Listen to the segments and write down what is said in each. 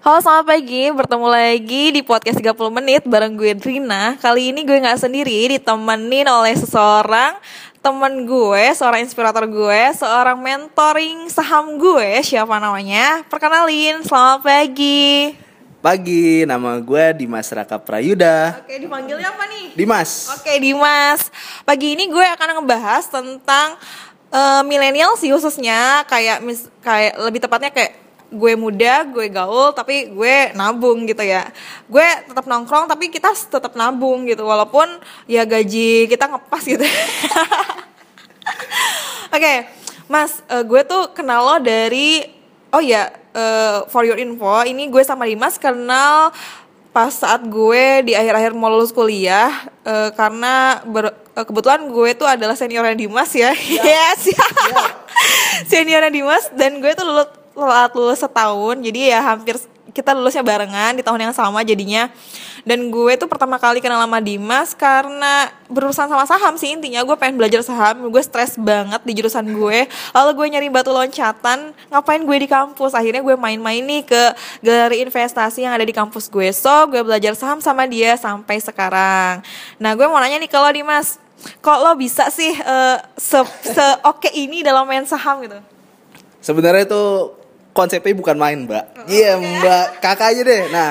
Halo selamat pagi, bertemu lagi di podcast 30 menit bareng gue Drina. Kali ini gue gak sendiri, ditemenin oleh seseorang temen gue, seorang inspirator gue, seorang mentoring saham gue Siapa namanya? Perkenalin, selamat pagi. Pagi, nama gue Dimas Raka Prayuda. Oke, dipanggilnya apa nih? Dimas. Oke, Dimas. Pagi ini gue akan ngebahas tentang uh, milenial sih khususnya Kayak, mis kayak lebih tepatnya kayak gue muda, gue gaul, tapi gue nabung gitu ya. Gue tetap nongkrong, tapi kita tetap nabung gitu, walaupun ya gaji kita ngepas gitu. Oke, okay, Mas, uh, gue tuh kenal lo dari, oh ya, uh, for your info, ini gue sama Dimas kenal pas saat gue di akhir-akhir mau lulus kuliah, uh, karena ber, uh, kebetulan gue tuh adalah seniornya Dimas ya, ya. yes, ya. seniornya Dimas dan gue tuh lulus telat lulus setahun jadi ya hampir kita lulusnya barengan di tahun yang sama jadinya. Dan gue tuh pertama kali kenal sama Dimas karena berurusan sama saham sih intinya. Gue pengen belajar saham gue stres banget di jurusan gue. Lalu gue nyari batu loncatan ngapain gue di kampus? Akhirnya gue main-main nih ke galeri investasi yang ada di kampus gue. So gue belajar saham sama dia sampai sekarang. Nah gue mau nanya nih kalau Dimas. Kok lo bisa sih uh, se, se oke ini dalam main saham gitu? Sebenarnya itu konsepnya bukan main mbak. Oh, iya okay. mbak. Kakak aja deh. Nah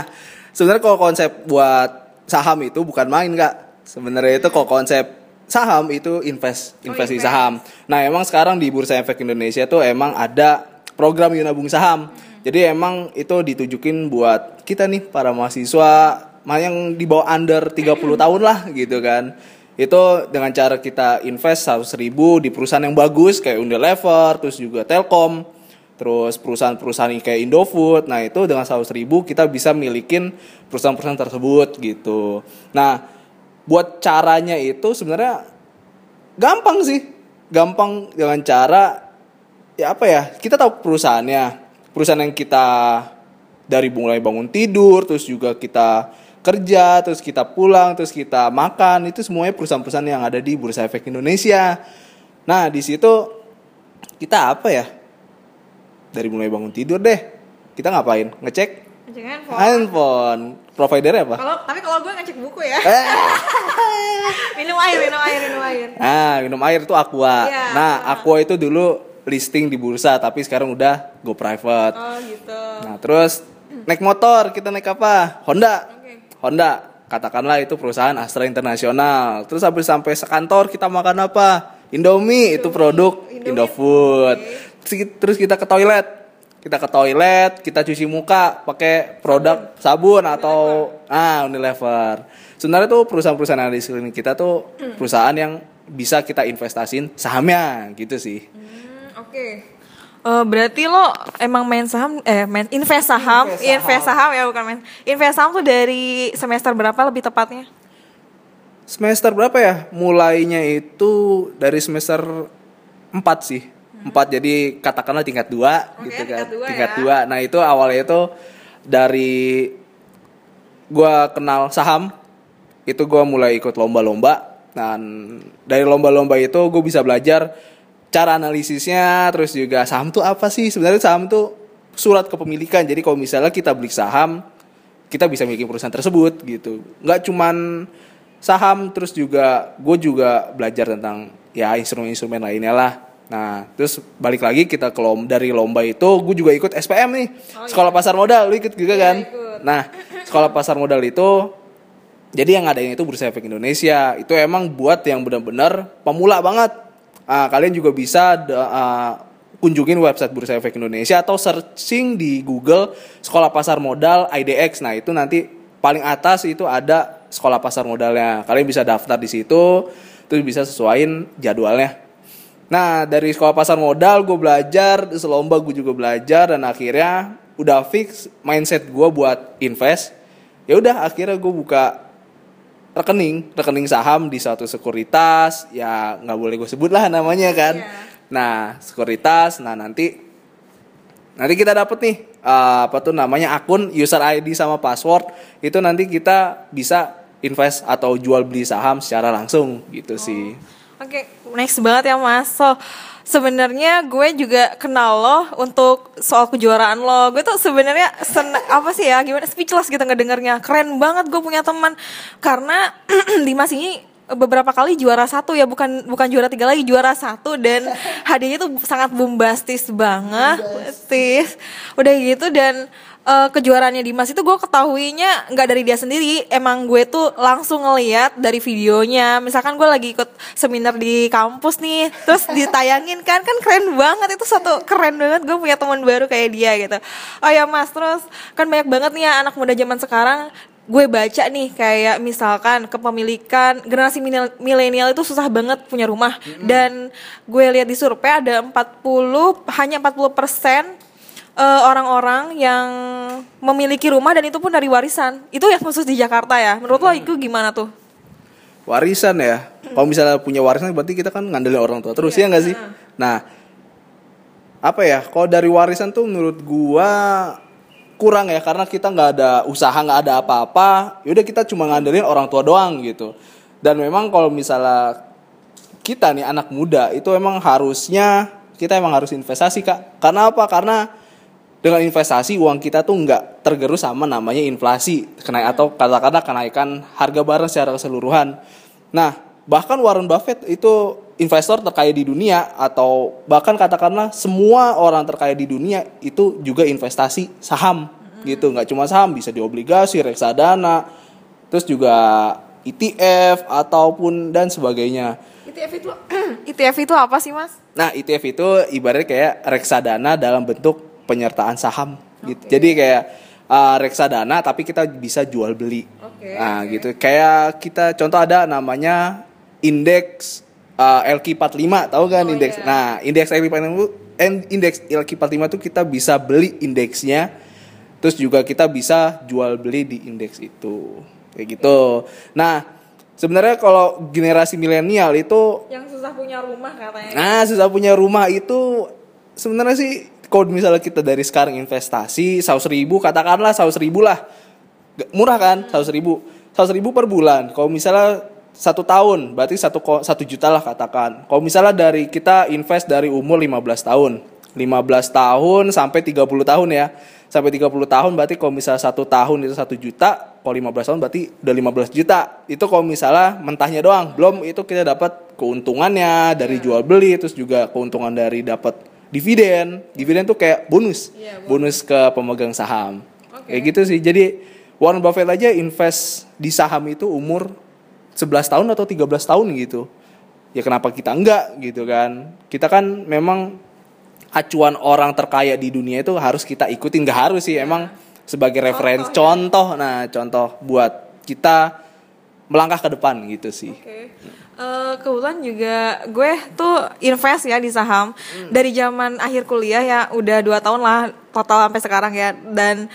sebenarnya kalau konsep buat saham itu bukan main kak. Sebenarnya itu kok konsep saham itu invest oh, investasi oh, saham. Nah emang sekarang di bursa efek Indonesia tuh emang ada program Yunabung saham. Hmm. jadi emang itu ditujukin buat kita nih para mahasiswa yang di bawah under 30 tahun lah gitu kan. Itu dengan cara kita invest 100 ribu di perusahaan yang bagus kayak Unilever terus juga Telkom terus perusahaan-perusahaan kayak Indofood nah itu dengan 100 ribu kita bisa milikin perusahaan-perusahaan tersebut gitu. Nah buat caranya itu sebenarnya gampang sih. Gampang dengan cara ya apa ya kita tahu perusahaannya. Perusahaan yang kita dari mulai bangun tidur terus juga kita kerja terus kita pulang terus kita makan itu semuanya perusahaan-perusahaan yang ada di Bursa Efek Indonesia. Nah di situ kita apa ya dari mulai bangun tidur deh. Kita ngapain? Ngecek ngecek handphone. handphone. Providernya apa? Kalau tapi kalau gue ngecek buku ya. Minum air minum air minum air. Ah minum air itu aqua. Ya, nah aqua itu dulu listing di bursa tapi sekarang udah go private. Oh gitu. Nah terus naik motor kita naik apa? Honda. Okay. Honda. Katakanlah itu perusahaan Astra Internasional. Terus habis sampai sekantor kita makan apa? Indomie, Indomie. itu produk Indomie. Indofood. Okay terus kita ke toilet. Kita ke toilet kita cuci muka pakai produk sabun, sabun atau ah Unilever. Sebenarnya tuh perusahaan-perusahaan di sekeliling kita tuh hmm. perusahaan yang bisa kita investasin sahamnya gitu sih. Hmm, oke. Okay. Uh, berarti lo emang main saham eh main invest saham? Invest saham, invest saham. ya bukan main. Invest saham tuh dari semester berapa lebih tepatnya? Semester berapa ya? Mulainya itu dari semester 4 sih empat jadi katakanlah tingkat dua okay, gitu kan. tingkat dua, tingkat ya. dua. Nah itu awalnya itu dari gue kenal saham itu gue mulai ikut lomba-lomba. Dan dari lomba-lomba itu gue bisa belajar cara analisisnya terus juga saham tuh apa sih? Sebenarnya saham tuh surat kepemilikan. Jadi kalau misalnya kita beli saham kita bisa miliki perusahaan tersebut gitu. Nggak cuman saham terus juga gue juga belajar tentang ya instrumen-instrumen lainnya lah Nah, terus balik lagi kita ke lomba dari lomba itu, gue juga ikut SPM nih, oh, sekolah iya. pasar modal, lu ikut juga iya, kan? Ikut. Nah, sekolah pasar modal itu, jadi yang ada itu Bursa Efek Indonesia, itu emang buat yang benar-benar pemula banget. Nah, kalian juga bisa uh, kunjungin website Bursa Efek Indonesia atau searching di Google sekolah pasar modal IDX. Nah, itu nanti paling atas itu ada sekolah pasar modalnya. Kalian bisa daftar di situ, terus bisa sesuaiin jadwalnya Nah dari sekolah pasar modal gue belajar, selomba gue juga belajar dan akhirnya udah fix mindset gue buat invest. Ya udah akhirnya gue buka rekening, rekening saham di satu sekuritas, ya nggak boleh gue sebut lah namanya kan. Yeah. Nah sekuritas, nah nanti nanti kita dapet nih uh, apa tuh namanya akun user ID sama password itu nanti kita bisa invest atau jual beli saham secara langsung gitu oh. sih. Oke, okay, next banget ya Mas. So, sebenarnya gue juga kenal lo untuk soal kejuaraan lo. Gue tuh sebenarnya sen apa sih ya gimana speechless gitu ngedengarnya. Keren banget gue punya teman karena Dimas ini beberapa kali juara satu ya bukan bukan juara tiga lagi juara satu dan hadiahnya tuh sangat bombastis banget bombastis udah gitu dan uh, kejuaraannya Dimas itu gue ketahuinya nggak dari dia sendiri. Emang gue tuh langsung ngeliat dari videonya. Misalkan gue lagi ikut seminar di kampus nih terus ditayangin kan kan keren banget. Itu satu keren banget gue punya teman baru kayak dia gitu. Oh ya mas terus kan banyak banget nih ya anak muda zaman sekarang. Gue baca nih kayak misalkan kepemilikan generasi milenial itu susah banget punya rumah. Mm-hmm. dan gue lihat di survei ada 40 hanya 40 persen uh, orang-orang yang memiliki rumah dan itu pun dari warisan. Itu yang khusus di Jakarta ya. Menurut lo itu gimana tuh? Warisan ya. Kalau misalnya punya warisan berarti kita kan ngandelin orang tua terus yeah. ya nggak sih? Nah apa ya? Kalau dari warisan tuh menurut gue kurang ya karena kita nggak ada usaha nggak ada apa-apa. Yaudah kita cuma ngandelin orang tua doang gitu. Dan memang kalau misalnya kita nih anak muda itu emang harusnya kita emang harus investasi kak. Karena apa? Karena dengan investasi uang kita tuh nggak tergerus sama namanya inflasi kenaik atau katakanlah kenaikan harga barang secara keseluruhan. Nah bahkan Warren Buffett itu investor terkaya di dunia atau bahkan katakanlah semua orang terkaya di dunia itu juga investasi saham gitu. Nggak cuma saham bisa di obligasi reksadana terus juga ETF ataupun dan sebagainya. ETF itu ETF itu apa sih mas? Nah ETF itu ibaratnya kayak reksadana dalam bentuk penyertaan saham okay. gitu jadi kayak uh, reksadana tapi kita bisa jual beli okay, nah okay. gitu kayak kita contoh ada namanya indeks uh, LQ45 tahu kan oh, indeks. Yeah. Nah, indeks LQ45 itu indeks LQ45 itu kita bisa beli indeksnya. Terus juga kita bisa jual beli di indeks itu. Kayak gitu. Nah, sebenarnya kalau generasi milenial itu yang susah punya rumah katanya. Nah, susah punya rumah itu sebenarnya sih kalau misalnya kita dari sekarang investasi 100 ribu katakanlah 100 ribu lah. Murah kan. 100 ribu. 100 ribu per bulan. Kalau misalnya satu tahun berarti satu satu juta lah katakan. Kalau misalnya dari kita invest dari umur 15 tahun. 15 tahun sampai 30 tahun ya. Sampai 30 tahun berarti kalau misalnya satu tahun itu satu juta kalau 15 tahun berarti udah 15 juta. Itu kalau misalnya mentahnya doang. Belum itu kita dapat keuntungannya dari jual beli terus juga keuntungan dari dapat dividen. Dividen tuh kayak bonus. Yeah, bonus. bonus ke pemegang saham. Okay. kayak gitu sih. Jadi Warren Buffett aja invest di saham itu umur 11 tahun atau 13 tahun gitu. Ya kenapa kita enggak gitu kan? Kita kan memang acuan orang terkaya di dunia itu harus kita ikutin. Nggak harus sih. Emang sebagai referensi. Contoh, ya. nah contoh buat kita melangkah ke depan gitu sih. Okay. Uh, eh, kebetulan juga gue tuh invest ya di saham hmm. dari zaman akhir kuliah ya udah dua tahun lah total sampai sekarang ya dan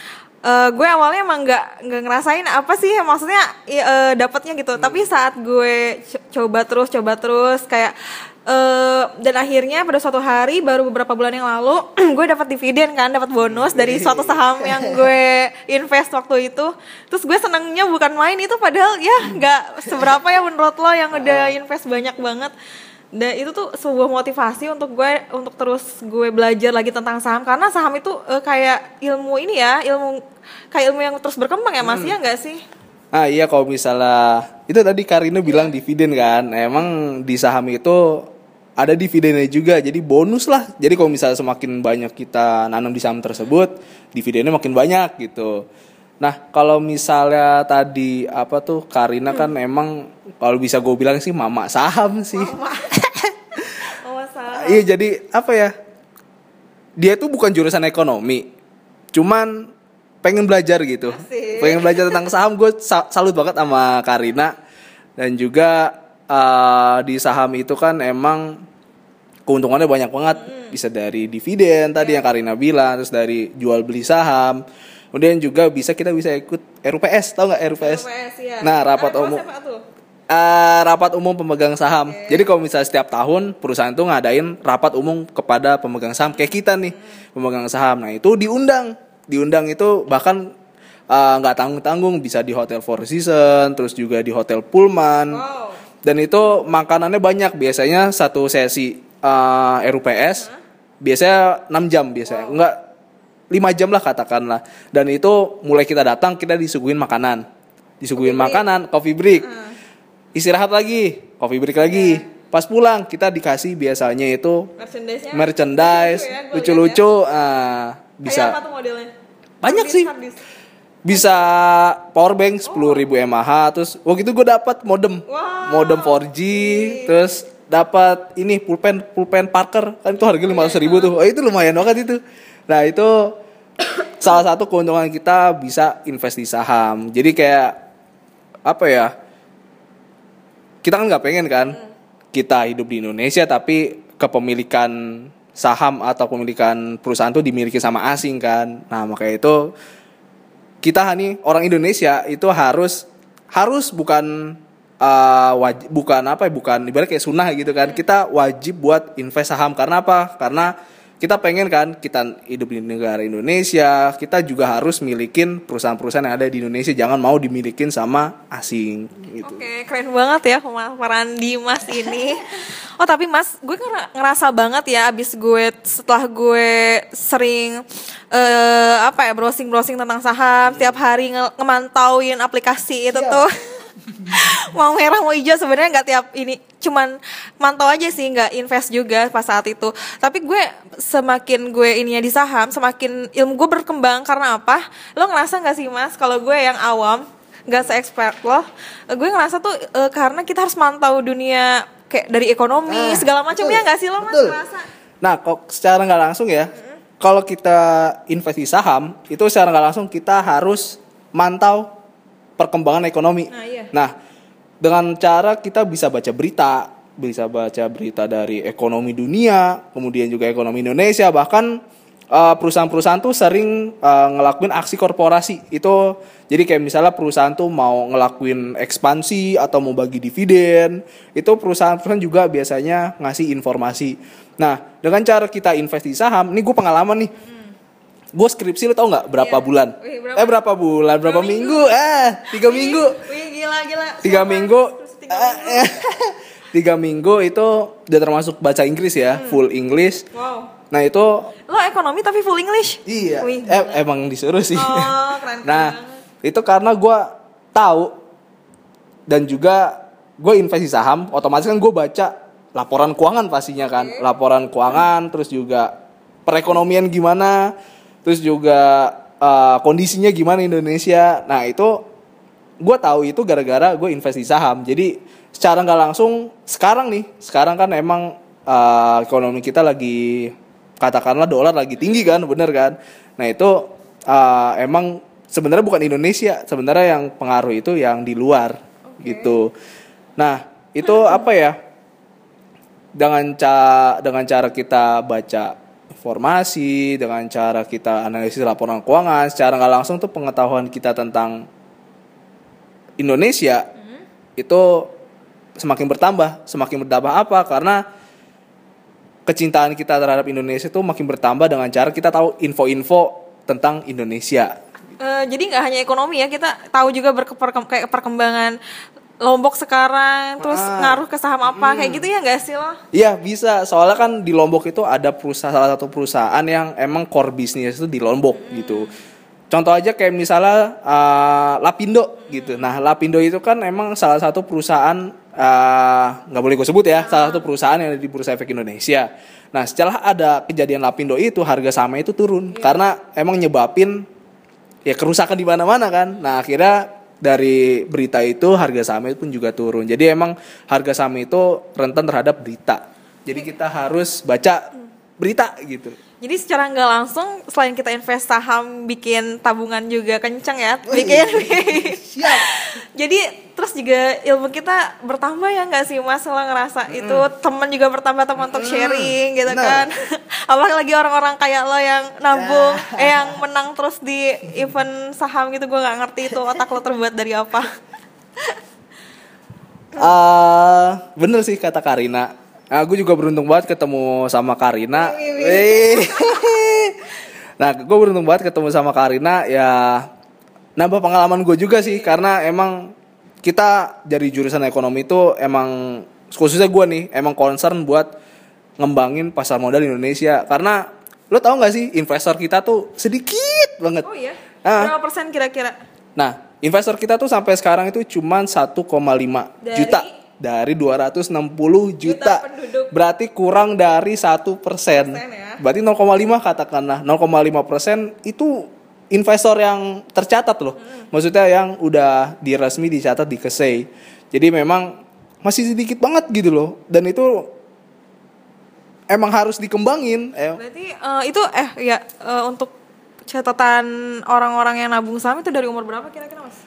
uh, gue awalnya emang nggak nggak ngerasain apa sih maksudnya uh, dapatnya gitu hmm. tapi saat gue coba terus coba terus kayak uh, dan akhirnya pada suatu hari baru beberapa bulan yang lalu gue dapat dividen kan dapat bonus dari suatu saham yang gue invest waktu itu. Terus gue senangnya bukan main itu padahal ya nggak seberapa ya menurut lo yang udah invest banyak banget. Dan itu tuh sebuah motivasi untuk gue untuk terus gue belajar lagi tentang saham. Karena saham itu uh, kayak ilmu ini ya ilmu kayak ilmu yang terus berkembang ya mas hmm. ya nggak sih? Ah iya kalau misalnya itu tadi Karina bilang dividen kan. Emang di saham itu ada dividennya juga jadi bonus lah jadi kalau misalnya semakin banyak kita nanam di saham tersebut dividennya makin banyak gitu nah kalau misalnya tadi apa tuh Karina hmm. kan emang kalau bisa gue bilang sih mama saham sih mama. iya jadi apa ya dia tuh bukan jurusan ekonomi cuman pengen belajar gitu Asik. pengen belajar tentang saham gue salut banget sama Karina dan juga uh, di saham itu kan emang keuntungannya banyak banget hmm. bisa dari dividen tadi yeah. yang Karina bilang terus dari jual beli saham kemudian juga bisa kita bisa ikut RUPS tau nggak RUPS? RUPS ya. nah rapat umum uh, rapat umum pemegang saham. Okay. Jadi kalau misalnya setiap tahun perusahaan itu ngadain rapat umum kepada pemegang saham kayak kita nih, hmm. pemegang saham. Nah, itu diundang. Diundang itu bahkan eh, nggak uh, tanggung-tanggung bisa di hotel Four Seasons, terus juga di hotel Pullman. Wow. Dan itu makanannya banyak. Biasanya satu sesi uh, RUPS biasanya 6 jam biasanya. Enggak 5 jam lah katakanlah. Dan itu mulai kita datang kita disuguhin makanan. Disuguhin makanan coffee break. Istirahat lagi coffee break lagi. Pas pulang kita dikasih biasanya itu merchandise ya, lucu-lucu. ah, Kayak bisa apa tuh modelnya? Banyak sih. Bisa power bank 10.000 mAh terus waktu itu gue dapat modem. Wow. modem 4G terus dapat ini pulpen pulpen Parker. Kan itu harga lima ribu tuh. Oh, itu lumayan banget itu. Nah itu salah satu keuntungan kita bisa invest di saham. Jadi kayak apa ya kita kan nggak pengen kan kita hidup di Indonesia tapi kepemilikan saham atau pemilikan perusahaan itu dimiliki sama asing kan. Nah makanya itu kita nih orang Indonesia itu harus harus bukan uh, wajib bukan apa ya bukan ibarat kayak sunnah gitu kan. Kita wajib buat invest saham. Karena apa? Karena kita pengen kan kita hidup di negara Indonesia kita juga harus milikin perusahaan-perusahaan yang ada di Indonesia jangan mau dimilikin sama asing gitu Oke, keren banget ya pemaparan Dimas ini. Oh tapi Mas, gue ngera- ngerasa banget ya abis gue setelah gue sering eh apa ya browsing browsing tentang saham tiap hari nge- ngemantauin aplikasi itu Iya. tuh. mau merah mau hijau sebenarnya nggak tiap ini. Cuman mantau aja sih nggak invest juga pas saat itu. Tapi gue semakin gue ininya di saham semakin ilmu gue berkembang. Karena apa? Lo ngerasa nggak sih mas kalau gue yang awam nggak se-expert lo gue ngerasa tuh eh, karena kita harus mantau dunia kayak dari ekonomi Ah, segala macam ya nggak sih lo mas betul. ngerasa? Nah, kok secara nggak langsung ya, kalau kita invest di saham, itu secara nggak langsung kita harus mantau perkembangan ekonomi. Nah, iya. Nah, dengan cara kita bisa baca berita, bisa baca berita dari ekonomi dunia, kemudian juga ekonomi Indonesia, bahkan eh, perusahaan-perusahaan tuh sering eh, ngelakuin aksi korporasi. Itu jadi kayak misalnya perusahaan tuh mau ngelakuin ekspansi atau mau bagi dividen, itu perusahaan-perusahaan juga biasanya ngasih informasi. Nah, dengan cara kita invest di saham, ini gue pengalaman nih. Gue skripsi lo tau nggak berapa Iya. bulan? Wih, berapa? Eh berapa bulan? Berapa, Berapa minggu? Eh tiga minggu wih gila gila tiga Siapa? minggu tiga eh, minggu. eh, tiga minggu itu udah termasuk baca Inggris ya Hmm. full English wow nah itu lo ekonomi tapi full English iya Wih, eh, emang disuruh sih Oh, keren nah itu karena gue tahu dan juga gue investasi saham otomatis kan gue baca laporan keuangan pastinya kan laporan keuangan terus juga perekonomian gimana terus juga eh, kondisinya gimana Indonesia? Nah itu gue tahu itu gara-gara gue invest di saham. Jadi secara nggak langsung sekarang nih sekarang kan emang eh, ekonomi kita lagi katakanlah dolar lagi tinggi kan bener kan? Nah itu eh, emang sebenarnya bukan Indonesia sebenarnya yang pengaruh itu yang di luar gitu. Nah itu apa ya? Dengan ca dengan cara kita baca informasi dengan cara kita analisis laporan keuangan secara nggak langsung tuh pengetahuan kita tentang Indonesia itu semakin bertambah semakin bertambah apa? Karena kecintaan kita terhadap Indonesia itu makin bertambah dengan cara kita tahu info-info tentang Indonesia. Eh, jadi nggak hanya ekonomi ya kita tahu juga berkeperkem- kayak perkembangan Lombok sekarang terus Ah. ngaruh ke saham apa kayak gitu ya nggak sih lo? Iya bisa, soalnya kan di Lombok itu ada perusahaan salah satu perusahaan yang emang core bisnis itu di Lombok gitu. Contoh aja kayak misalnya uh, Lapindo gitu. Nah Lapindo itu kan emang salah satu perusahaan uh, nggak boleh gue sebut ya, salah satu perusahaan yang ada di Bursa Efek Indonesia. Nah setelah ada kejadian Lapindo itu harga saham itu turun karena emang nyebabin ya kerusakan di mana-mana kan. Nah akhirnya dari berita itu harga saham itu pun juga turun. Jadi emang harga saham itu rentan terhadap berita. Jadi kita harus baca berita gitu. Jadi secara nggak langsung selain kita invest saham bikin tabungan juga kenceng ya, bikin. Siap. Jadi terus juga ilmu kita bertambah ya nggak sih mas lo ngerasa itu teman juga bertambah teman untuk sharing gitu Benar. kan. Apalagi orang-orang kayak lo yang nabung, eh yang menang terus di event saham gitu gue nggak ngerti itu otak lo terbuat dari apa. Eh, bener sih kata Karina. Aku juga beruntung banget ketemu sama Karina. Wih. nah, gue beruntung banget ketemu sama Karina ya nambah pengalaman gue juga sih karena emang kita dari jurusan ekonomi itu emang khususnya gue nih emang concern buat ngembangin pasar modal Indonesia karena lo tau nggak sih investor kita tuh sedikit banget Oh iya. Ah. Berapa persen kira-kira? nah investor kita tuh sampai sekarang itu cuman 1,5 Dari? juta dari 260 juta, penduduk. berarti kurang dari satu persen ya. berarti 0,5 katakanlah 0,5 persen itu investor yang tercatat loh Hmm. maksudnya yang udah diresmi dicatat di KSEI jadi memang masih sedikit banget gitu loh dan itu emang harus dikembangin eh, Berarti eh, itu eh ya eh, untuk catatan orang-orang yang nabung saham itu dari umur berapa kira-kira mas?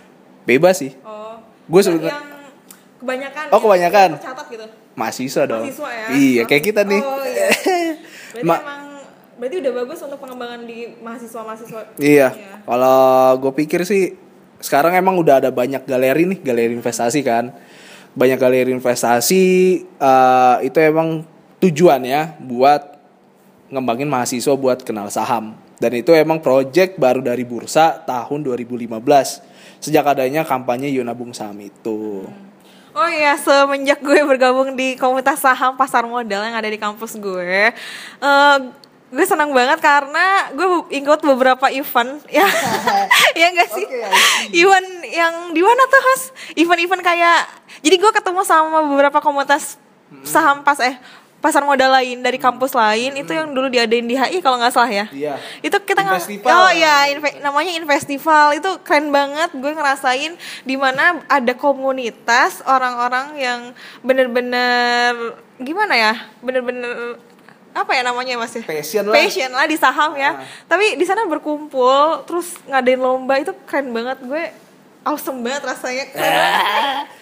bebas sih Oh. Gue yang kebanyakan. Oh, kebanyakan. yang tercatat gitu. mahasiswa dong Mahasiswa ya. iya kayak kita nih Oh iya. Berarti Ma- emang berarti udah bagus untuk pengembangan di mahasiswa-mahasiswa. Iya, Iya. kalau gue pikir sih sekarang emang udah ada banyak galeri nih, galeri investasi kan. Banyak galeri investasi eh, itu emang tujuannya buat ngembangin mahasiswa buat kenal saham. Dan itu emang project baru dari bursa tahun 2015. Sejak adanya kampanye Yuk Nabung Saham itu. Oh iya, semenjak gue bergabung di komunitas saham pasar modal yang ada di kampus gue, eh, gue senang banget karena gue ikut beberapa event ya, ya enggak sih? Oke, I event yang di mana tuh Mas? Event-event kayak, jadi gue ketemu sama beberapa komunitas saham pas eh pasar modal lain dari kampus lain itu yang dulu diadain di HI kalau nggak salah ya. Iya. Itu kita nggak. Oh ya, inve- namanya Infestival itu keren banget. Gue ngerasain di mana ada komunitas orang-orang yang bener-bener gimana ya, bener-bener apa ya namanya mas ya? Passion lah. Passion lah di saham ya. Ah. Tapi di sana berkumpul, terus ngadain lomba itu keren banget. Gue awesome banget rasanya. Keren Eh.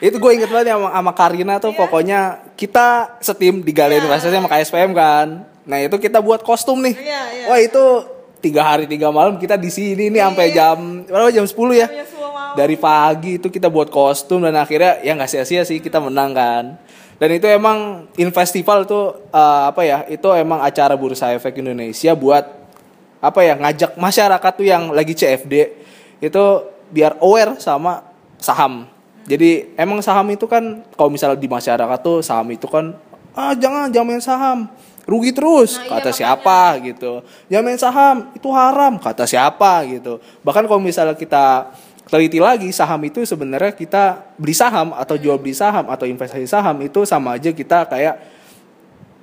itu gue inget banget sama, sama Karina tuh Iya. pokoknya kita setim di galeri Iya. investasi sama KSPM kan nah itu kita buat kostum nih Iya, iya. wah itu tiga hari tiga malam kita di sini nih sampai jam berapa jam 10 ya Jam 10 malam. dari pagi itu kita buat kostum dan akhirnya ya nggak sia-sia sih kita menang kan dan itu emang Infestival itu eh, apa ya itu emang acara bursa efek Indonesia buat apa ya ngajak masyarakat tuh yang lagi CFD itu biar aware sama saham jadi emang saham itu kan kalau misalnya di masyarakat tuh saham itu kan ah jangan jangan main saham rugi terus Nah, iya, kata makanya. siapa gitu jangan main saham itu haram kata siapa gitu bahkan kalau misalnya kita teliti lagi saham itu sebenarnya kita beli saham atau jual beli saham atau investasi saham itu sama aja kita kayak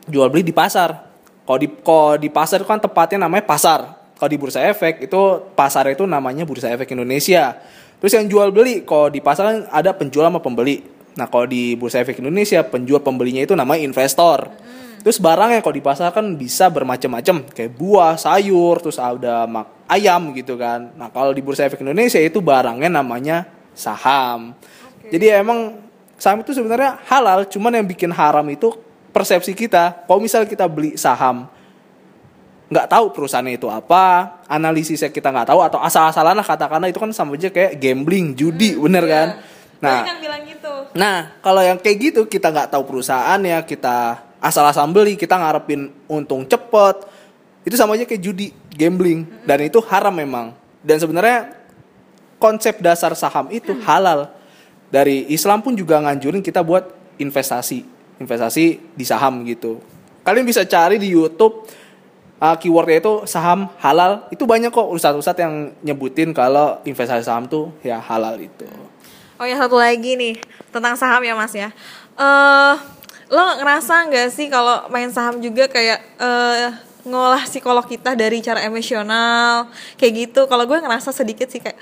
jual beli di pasar. Kalau di kalau di pasar itu kan tepatnya namanya pasar. Kalau di bursa efek itu pasar itu namanya bursa efek Indonesia. Terus yang jual beli kalau di pasar kan ada penjual sama pembeli. Nah kalau di bursa efek Indonesia penjual pembelinya itu namanya investor. Terus barang yang kalau di pasar kan bisa bermacam-macam kayak buah, sayur, terus ada mak- ayam gitu kan. Nah kalau di bursa efek Indonesia itu barangnya namanya saham. Jadi emang saham itu sebenarnya halal, cuman yang bikin haram itu persepsi kita. Kalau misal kita beli saham, nggak tahu perusahaannya itu apa, analisisnya kita nggak tahu atau asal-asalan lah katakanlah itu kan sama aja kayak gambling, judi, bener Iya. kan? Nah, bilang gitu. Nah, kalau yang kayak gitu kita nggak tahu perusahaannya, kita asal-asalan beli, kita ngarepin untung cepet, itu sama aja kayak judi, gambling, dan itu haram memang. Dan sebenarnya konsep dasar saham itu halal. Dari Islam pun juga nganjurin kita buat investasi, investasi di saham gitu. Kalian bisa cari di YouTube uh, keywordnya itu saham halal, itu banyak kok ustadz-ustadz yang nyebutin kalau investasi saham tuh ya halal itu. Oh ya satu lagi nih tentang saham ya mas ya. Eh lo ngerasa nggak sih kalau main saham juga kayak eh ngolah psikolog kita dari cara emosional kayak gitu. Kalau gue ngerasa sedikit sih kayak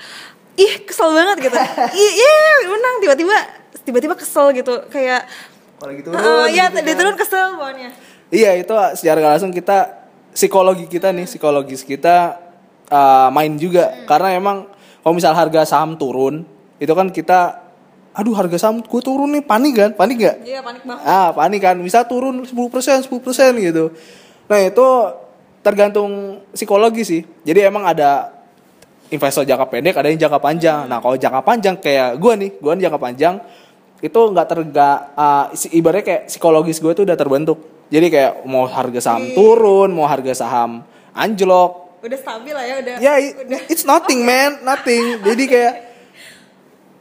ih kesel banget gitu. Ih iya menang tiba-tiba tiba-tiba kesel gitu kayak Kalau gitu eh ya gitu dia kan. turun kesel bawahnya. Iya itu secara langsung kita psikologi kita nih psikologis kita uh, main juga karena emang kalau misal harga saham turun itu kan kita aduh harga saham gue turun nih panik kan panik gak? Iya panik banget. Ah panik kan misal turun 10% 10% gitu. Nah itu tergantung psikologi sih. Jadi emang ada investor jangka pendek ada yang jangka panjang. Nah kalau jangka panjang kayak gue nih gue jangka panjang itu nggak terga uh, ibaratnya kayak psikologis gue tuh udah terbentuk. Jadi kayak mau harga saham turun, mau harga saham anjlok, Udah stabil lah ya udah. ya udah. it's nothing man, nothing. Jadi kayak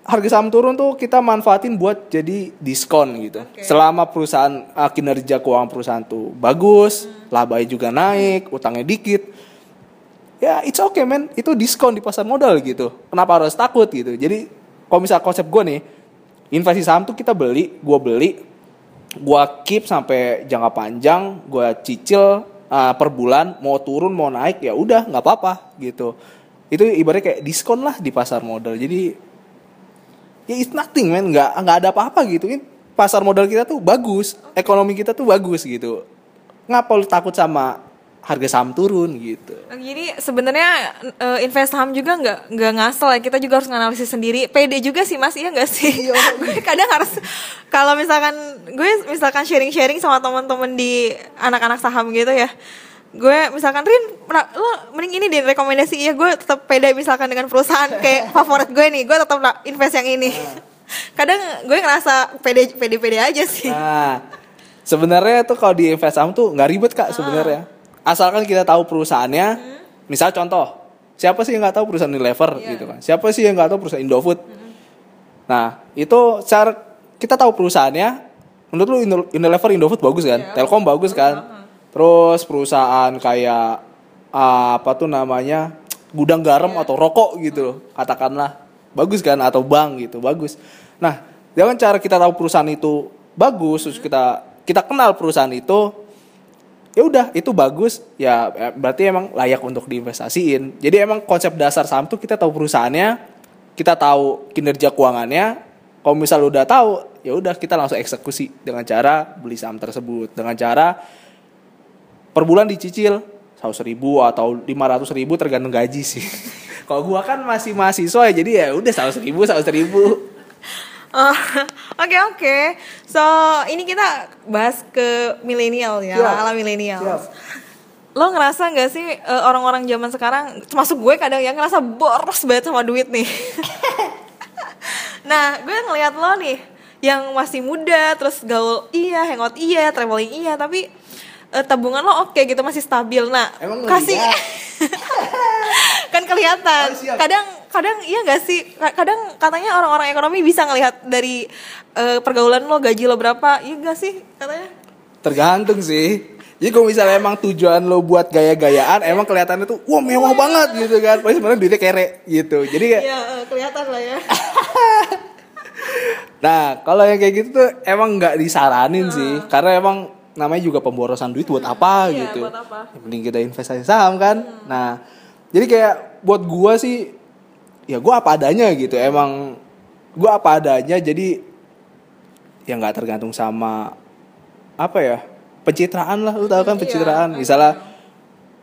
harga saham turun tuh kita manfaatin buat jadi diskon gitu. Oke. Selama perusahaan uh, kinerja keuangan perusahaan tuh bagus, labanya juga naik, utangnya dikit. Ya it's okay man, itu diskon di pasar modal gitu. Kenapa harus takut gitu? Jadi kalau misal konsep gue nih, investasi saham tuh kita beli, gue beli, gue keep sampai jangka panjang, gue cicil uh, per bulan, mau turun mau naik ya udah nggak apa-apa gitu. Itu ibaratnya kayak diskon lah di pasar modal. Jadi ya it's nothing man nggak nggak ada apa-apa gitu kan pasar modal kita tuh bagus ekonomi kita tuh bagus gitu ngapa lu takut sama harga saham turun gitu Jadi sebenarnya eh, invest saham juga nggak nggak ngasal ya kita juga harus nganalisis sendiri. Pede juga sih mas iya nggak sih? gue kadang harus kalau misalkan gue misalkan sharing-sharing sama teman-teman di anak-anak saham gitu ya. Gue misalkan Rin, lo mending ini deh rekomendasi ya gue tetap pede misalkan dengan perusahaan kayak favorit gue nih, gue tetap invest yang ini. kadang gue ngerasa pede pede pede aja sih. nah sebenarnya tuh kalau di invest saham tuh nggak ribet kak sebenarnya asalkan kita tahu perusahaannya misal contoh siapa sih yang nggak tahu perusahaan Unilever Iya. gitu kan? Siapa sih yang nggak tahu perusahaan Indofood? Nah itu cara kita tahu perusahaannya menurut lu Indo- Unilever Indofood bagus kan? Telkom bagus kan? Terus perusahaan kayak ah, apa tuh namanya gudang garam atau rokok gitu loh katakanlah. Bagus kan? Atau bank gitu bagus. Nah dengan cara kita tahu perusahaan itu bagus terus kita kita kenal perusahaan itu ya udah itu bagus. Ya eh, berarti emang layak untuk diinvestasiin. Jadi emang konsep dasar saham tuh kita tahu perusahaannya kita tahu kinerja keuangannya. Kalau misal udah tahu ya udah kita langsung eksekusi dengan cara beli saham tersebut. Dengan cara per bulan dicicil seratus ribu atau lima ratus ribu tergantung gaji sih. Kalau gua kan masih mahasiswa ya jadi ya udah seratus ribu seratus ribu Oke oke. So ini kita bahas ke milenial ya, Siap. ala milenial. Lo ngerasa nggak sih eh, orang-orang zaman sekarang, termasuk gue kadang yang ngerasa boros banget sama duit nih. nah, gue ngeliat lo nih, yang masih muda, terus gaul iya, hangout iya, traveling iya, tapi eh, tabungan lo oke gitu masih stabil. Nah, Emang kasih kan kelihatan. Oh, siap. kadang kadang iya gak sih? Ka- Kadang katanya orang-orang ekonomi bisa ngelihat dari eh, pergaulan lo, gaji lo berapa, iya gak sih katanya? tergantung sih jadi kalau misalnya emang tujuan lo buat gaya-gayaan emang kelihatannya tuh wah mewah banget gitu kan padahal sebenarnya duitnya kere gitu jadi kayak Iya, eh, kelihatan lah ya. Nah, kalau yang kayak gitu tuh emang nggak disaranin sih, karena emang namanya juga pemborosan duit buat apa Iya, gitu. buat apa? Penting kita investasi saham kan. Nah, jadi kayak buat gua sih, ya gua apa adanya gitu. Emang gua apa adanya, jadi ya nggak tergantung sama apa ya pencitraan lah, lu tahu kan Iya, pencitraan. iya. Misalnya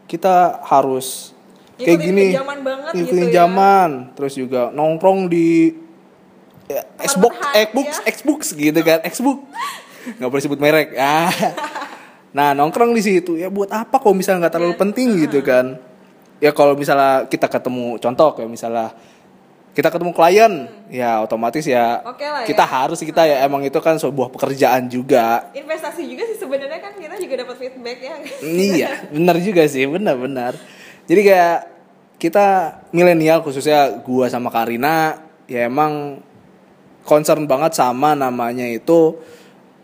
kita harus kayak gini, zaman banget ngikutin gitu ya. zaman, terus juga nongkrong di ya, Xbox, Xbox, ya. Xbox gitu kan, Xbox. Nggak boleh sebut merek. Ah. Nah, nongkrong di situ ya buat apa kalau misalnya nggak Iya. terlalu penting gitu kan. Ya kalau misalnya kita ketemu contoh kayak misalnya kita ketemu klien, ya otomatis ya Oke lah ya. kita harus kita ya emang itu kan sebuah pekerjaan juga. Investasi juga sih sebenarnya kan kita juga dapat feedback ya. iya, benar juga sih, benar-benar. Jadi kayak kita milenial khususnya gua sama Karina ya emang concern banget sama namanya itu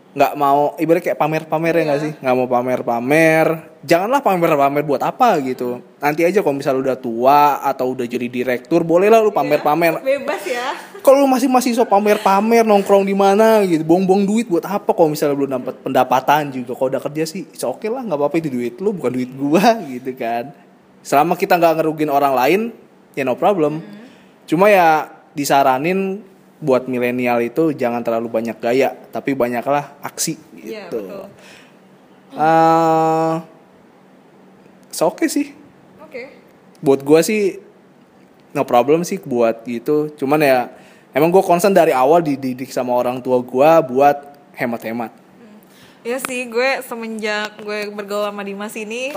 nggak mau ibarat kayak pamer-pamer ya nggak sih? Nggak mau pamer-pamer. Janganlah pamer-pamer buat apa gitu. Nanti aja kalau misal udah tua atau udah jadi direktur bolehlah lu pamer-pamer. Bebas ya. kalau lu masih masih so pamer-pamer nongkrong di mana gitu. Buang-buang duit buat apa kalau misalnya belum dapat pendapatan juga. Kalau udah kerja sih oke lah nggak apa-apa itu duit lu bukan duit gua gitu kan. Selama kita nggak ngerugin orang lain ya no problem. Cuma ya disaranin buat milenial itu jangan terlalu banyak gaya tapi banyaklah aksi Iya, gitu. betul. Eh, so oke sih. Oke. buat gua sih no problem sih buat gitu. Cuman ya emang gue concern dari awal dididik sama orang tua gua buat hemat-hemat. Ya sih, gue semenjak gue bergaul sama Dimas ini,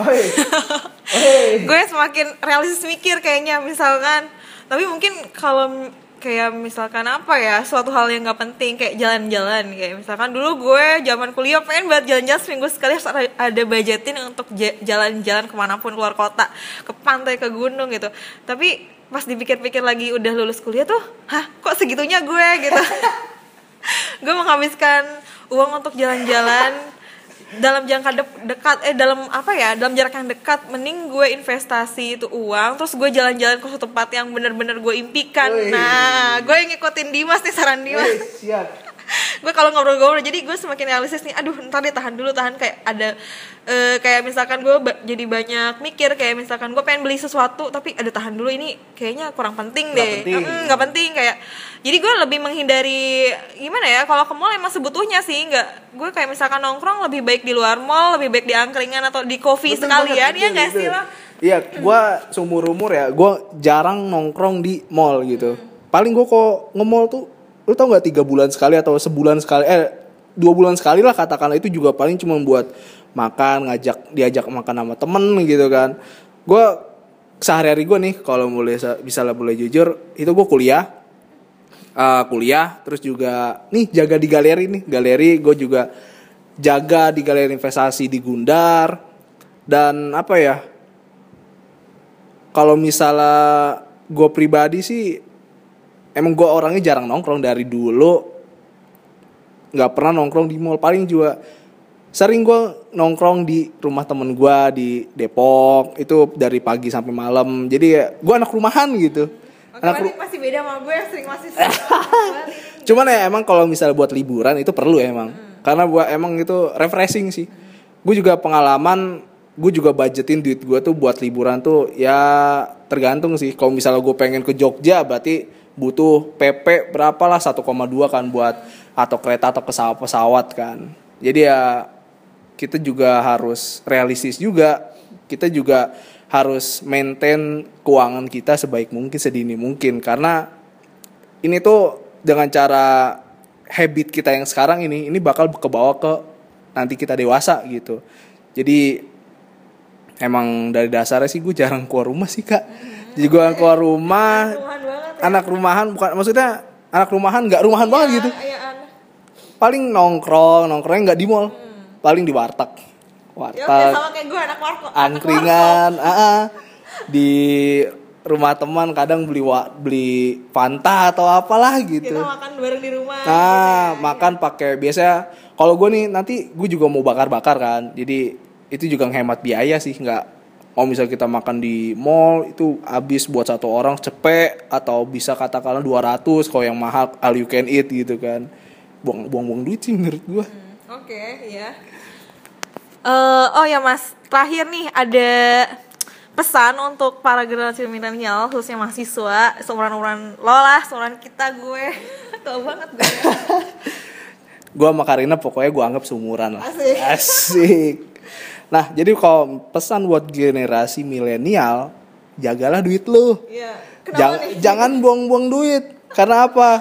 gue semakin realistis mikir kayaknya misalkan. Tapi mungkin kalau kayak misalkan apa ya, suatu hal yang nggak penting kayak jalan-jalan kayak misalkan dulu gue zaman kuliah pengen buat jalan-jalan seminggu sekali harus ada- ada budgetin untuk ja- jalan-jalan ke mana pun keluar kota, ke pantai, ke gunung gitu. Tapi pas dipikir-pikir lagi udah lulus kuliah tuh, hah kok segitunya gue gitu gue menghabiskan uang untuk jalan-jalan dalam jangka de dekat eh dalam apa ya dalam jarak yang dekat mending gue investasi itu uang terus gue jalan-jalan ke suatu tempat yang bener-bener gue impikan Wih. nah gue ngikutin Dimas nih saran Dimas Wih, siap. Gue kalau ngobrol-ngobrol jadi gue semakin realistis nih aduh ntar deh tahan dulu tahan. Kayak ada eh, kayak misalkan gue ba- jadi banyak mikir kayak misalkan gue pengen beli sesuatu tapi ada tahan dulu ini kayaknya kurang penting Nggak deh. penting. Mm, nggak penting kayak jadi gue lebih menghindari gimana ya kalau ke mall emang sebutuhnya sih nggak gue kayak misalkan nongkrong lebih baik di luar mall lebih baik di angkringan atau di coffee Betul sekalian ya nggak sih lo? Iya, gue seumur umur ya, gue jarang nongkrong di mall gitu. Paling gue kok nge-mall tuh, lu tau nggak tiga bulan sekali atau sebulan sekali, eh dua bulan sekali lah katakanlah itu juga paling cuma buat makan, ngajak diajak makan sama temen gitu kan. Gue sehari-hari gue nih, kalau boleh bisa lah boleh jujur, itu gue kuliah, eh, kuliah, terus juga nih jaga di galeri nih, galeri gue juga jaga di galeri investasi di Gundar. Dan apa ya kalau misalnya gue pribadi sih emang gue orangnya jarang nongkrong dari dulu. Nggak pernah nongkrong di mall. Paling juga sering gue nongkrong di rumah temen gue di Depok. Itu dari pagi sampai malam. Jadi ya gue anak rumahan gitu. Oke, anak berarti ru- masih beda sama gue yang sering masih cuman ya emang kalau misalnya buat liburan itu perlu ya emang. Karena buat emang itu refreshing sih. Gue juga pengalaman gue juga budgetin duit gue tuh buat liburan tuh ya tergantung sih. Kalau misalnya gue pengen ke Jogja berarti butuh PP berapa lah 1,2 kan buat atau kereta atau pesawat pesawat kan. Jadi ya kita juga harus realistis juga. Kita juga harus maintain keuangan kita sebaik mungkin sedini mungkin. Karena ini tuh dengan cara habit kita yang sekarang ini ini bakal kebawa ke nanti kita dewasa gitu. Jadi emang dari dasarnya sih gue jarang keluar rumah sih kak. Jadi gue keluar rumah anak rumahan bukan maksudnya anak rumahan nggak rumahan banget gitu Iya, aneh. paling nongkrong nongkrongnya nggak di mall paling di warteg Ya warteg sama kayak gue anak warkop. angkringan ah, ah. di rumah teman kadang beli wa, beli Fanta atau apalah gitu Kita makan bareng di rumah. Nah, makan pakai biasanya kalau gue nih nanti gue juga mau bakar-bakar kan. Jadi itu juga ngehemat biaya sih, nggak mau misal kita makan di mall itu habis buat satu orang cepet atau bisa katakanlah 200 kalau yang mahal all you can eat gitu kan. Buang-buang duit sih menurut gue. Hmm, Oke, ya. Eh, oh ya Mas, terakhir nih ada pesan untuk para generasi milenial khususnya mahasiswa seumuran-umuran lo lah, seumuran kita gue. Tua banget gue. Gue sama Karina pokoknya gue anggap seumuran lah. Asik. Asik. Nah, jadi kalau pesan buat generasi milenial, jagalah duit lu. Iya. Jangan, nih? jangan buang-buang duit. Karena apa?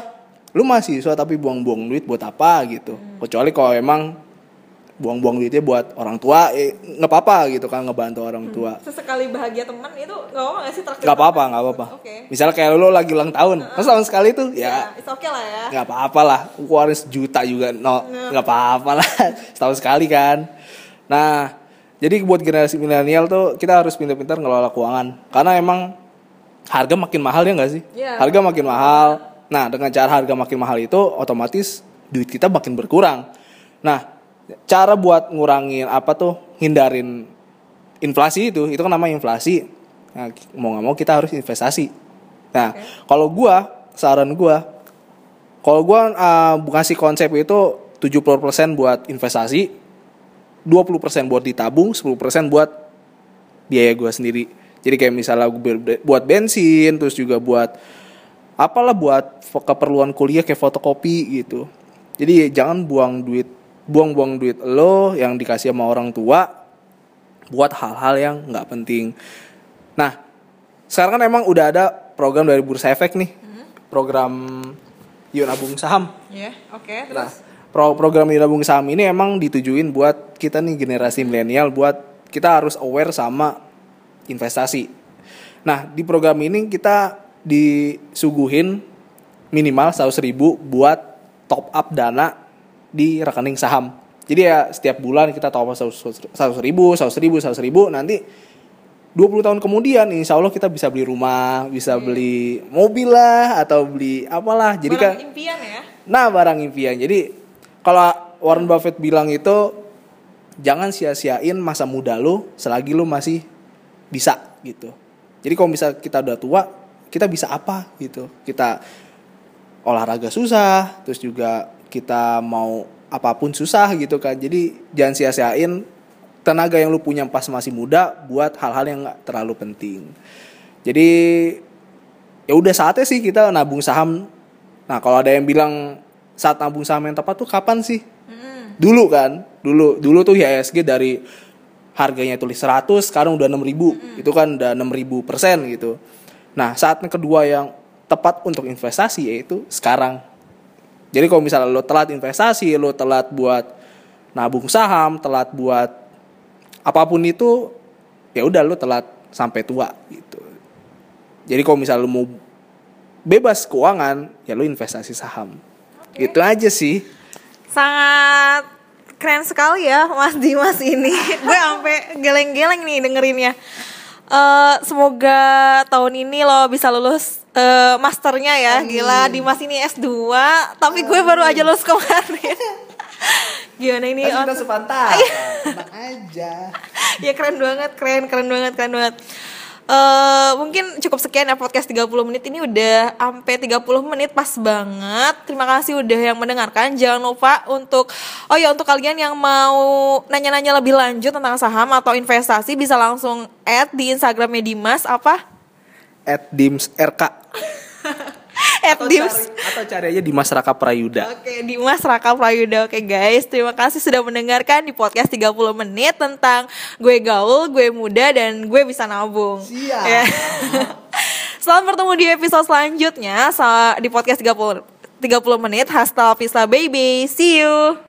Lu mahasiswa tapi buang-buang duit buat apa gitu. Hmm. Kecuali kalau emang buang-buang duitnya buat orang tua, eh, nggak apa-apa gitu kan ngebantu orang tua. Sesekali bahagia teman itu nggak apa nggak sih traktir? Nggak apa-apa, nggak apa-apa. Oke. Misalnya kayak lu lagi ulang tahun, masa tahun sekali tuh Ya, it's okay lah ya. nggak apa-apa lah. Keluarin sejuta juga, no nggak apa-apa lah. Setahun sekali kan. Nah, jadi buat generasi milenial tuh kita harus pintar-pintar ngelola keuangan. Karena emang harga makin mahal ya nggak sih? Iya. Harga makin mahal. Nah, dengan cara harga makin mahal itu otomatis duit kita makin berkurang. Nah, cara buat ngurangin apa tuh hindarin inflasi itu, itu kan namanya inflasi. Nah, mau nggak mau kita harus investasi. Nah, kalau gua saran gua kalau gua uh, ngasih konsep itu 70% buat investasi, 20% buat ditabung, 10% buat biaya gua sendiri. Jadi kayak misalnya gua ber- buat bensin, terus juga buat apalah buat keperluan kuliah kayak fotokopi gitu. Jadi jangan buang duit, buang-buang duit lo yang dikasih sama orang tua buat hal-hal yang nggak penting. Nah, sekarang kan emang udah ada program dari Bursa Efek nih, program Yuk Nabung Saham. Ya, oke. Nah, Terus pro program Nabung Saham ini emang ditujuin buat kita nih generasi milenial, buat kita harus aware sama investasi. Nah, di program ini kita disuguhin minimal 100 ribu buat top up dana di rekening saham. Jadi ya setiap bulan kita top up 100 ribu, 100 ribu, 100 ribu, nanti 20 tahun kemudian insya Allah kita bisa beli rumah, bisa Iya. beli mobil lah atau beli apalah. Jadi kan Barang impian ya. Nah, barang impian. Jadi kalau Warren Buffett bilang itu jangan sia-siain masa muda lu selagi lu masih bisa gitu. Jadi kalau misal kita udah tua, kita bisa apa gitu. Kita olahraga susah, terus juga kita mau apa pun susah gitu kan. Jadi jangan sia-siain tenaga yang lu punya pas masih muda buat hal-hal yang nggak terlalu penting. Jadi ya udah saatnya sih kita nabung saham. Nah kalau ada yang bilang saat nabung saham yang tepat tuh kapan sih? Dulu kan, dulu dulu tuh IHSG dari harganya tulis 100 sekarang udah 6000 itu kan udah 6000 persen gitu. Nah saat yang kedua yang tepat untuk investasi yaitu sekarang. Jadi kalau misalnya lo telat investasi, lo telat buat nabung saham, telat buat apa pun itu, ya udah lo telat sampai tua gitu. Jadi kalau misalnya lo mau bebas keuangan, ya lo investasi saham. Itu aja sih. Sangat keren sekali ya Mas Dimas ini. Gue sampai geleng-geleng nih dengerinnya. Eh, semoga tahun ini lo bisa lulus eh, masternya ya. Gila Dimas ini S2, tapi gue baru aja lulus kemarin. Gimana ini? Kan kita Ot? sepantaran. Enak aja. ya keren banget, keren, keren banget, keren banget. Eh mungkin cukup sekian ya podcast 30 menit ini udah sampai 30 menit pas banget. Terima kasih udah yang mendengarkan. Jangan lupa untuk oh ya untuk kalian yang mau nanya-nanya lebih lanjut tentang saham atau investasi bisa langsung add di Instagramnya Dimas apa? At Dims RK. Add Atau Dims. cari, atau cari aja di Masyarakat Prayuda. Oke, Dimas Raka Prayuda. Oke guys, terima kasih sudah mendengarkan di podcast 30 menit tentang gue gaul, gue muda, dan gue bisa nabung. Siap. Ya. Selamat bertemu di episode selanjutnya di podcast 30 30 menit. Hasta vista baby. See you.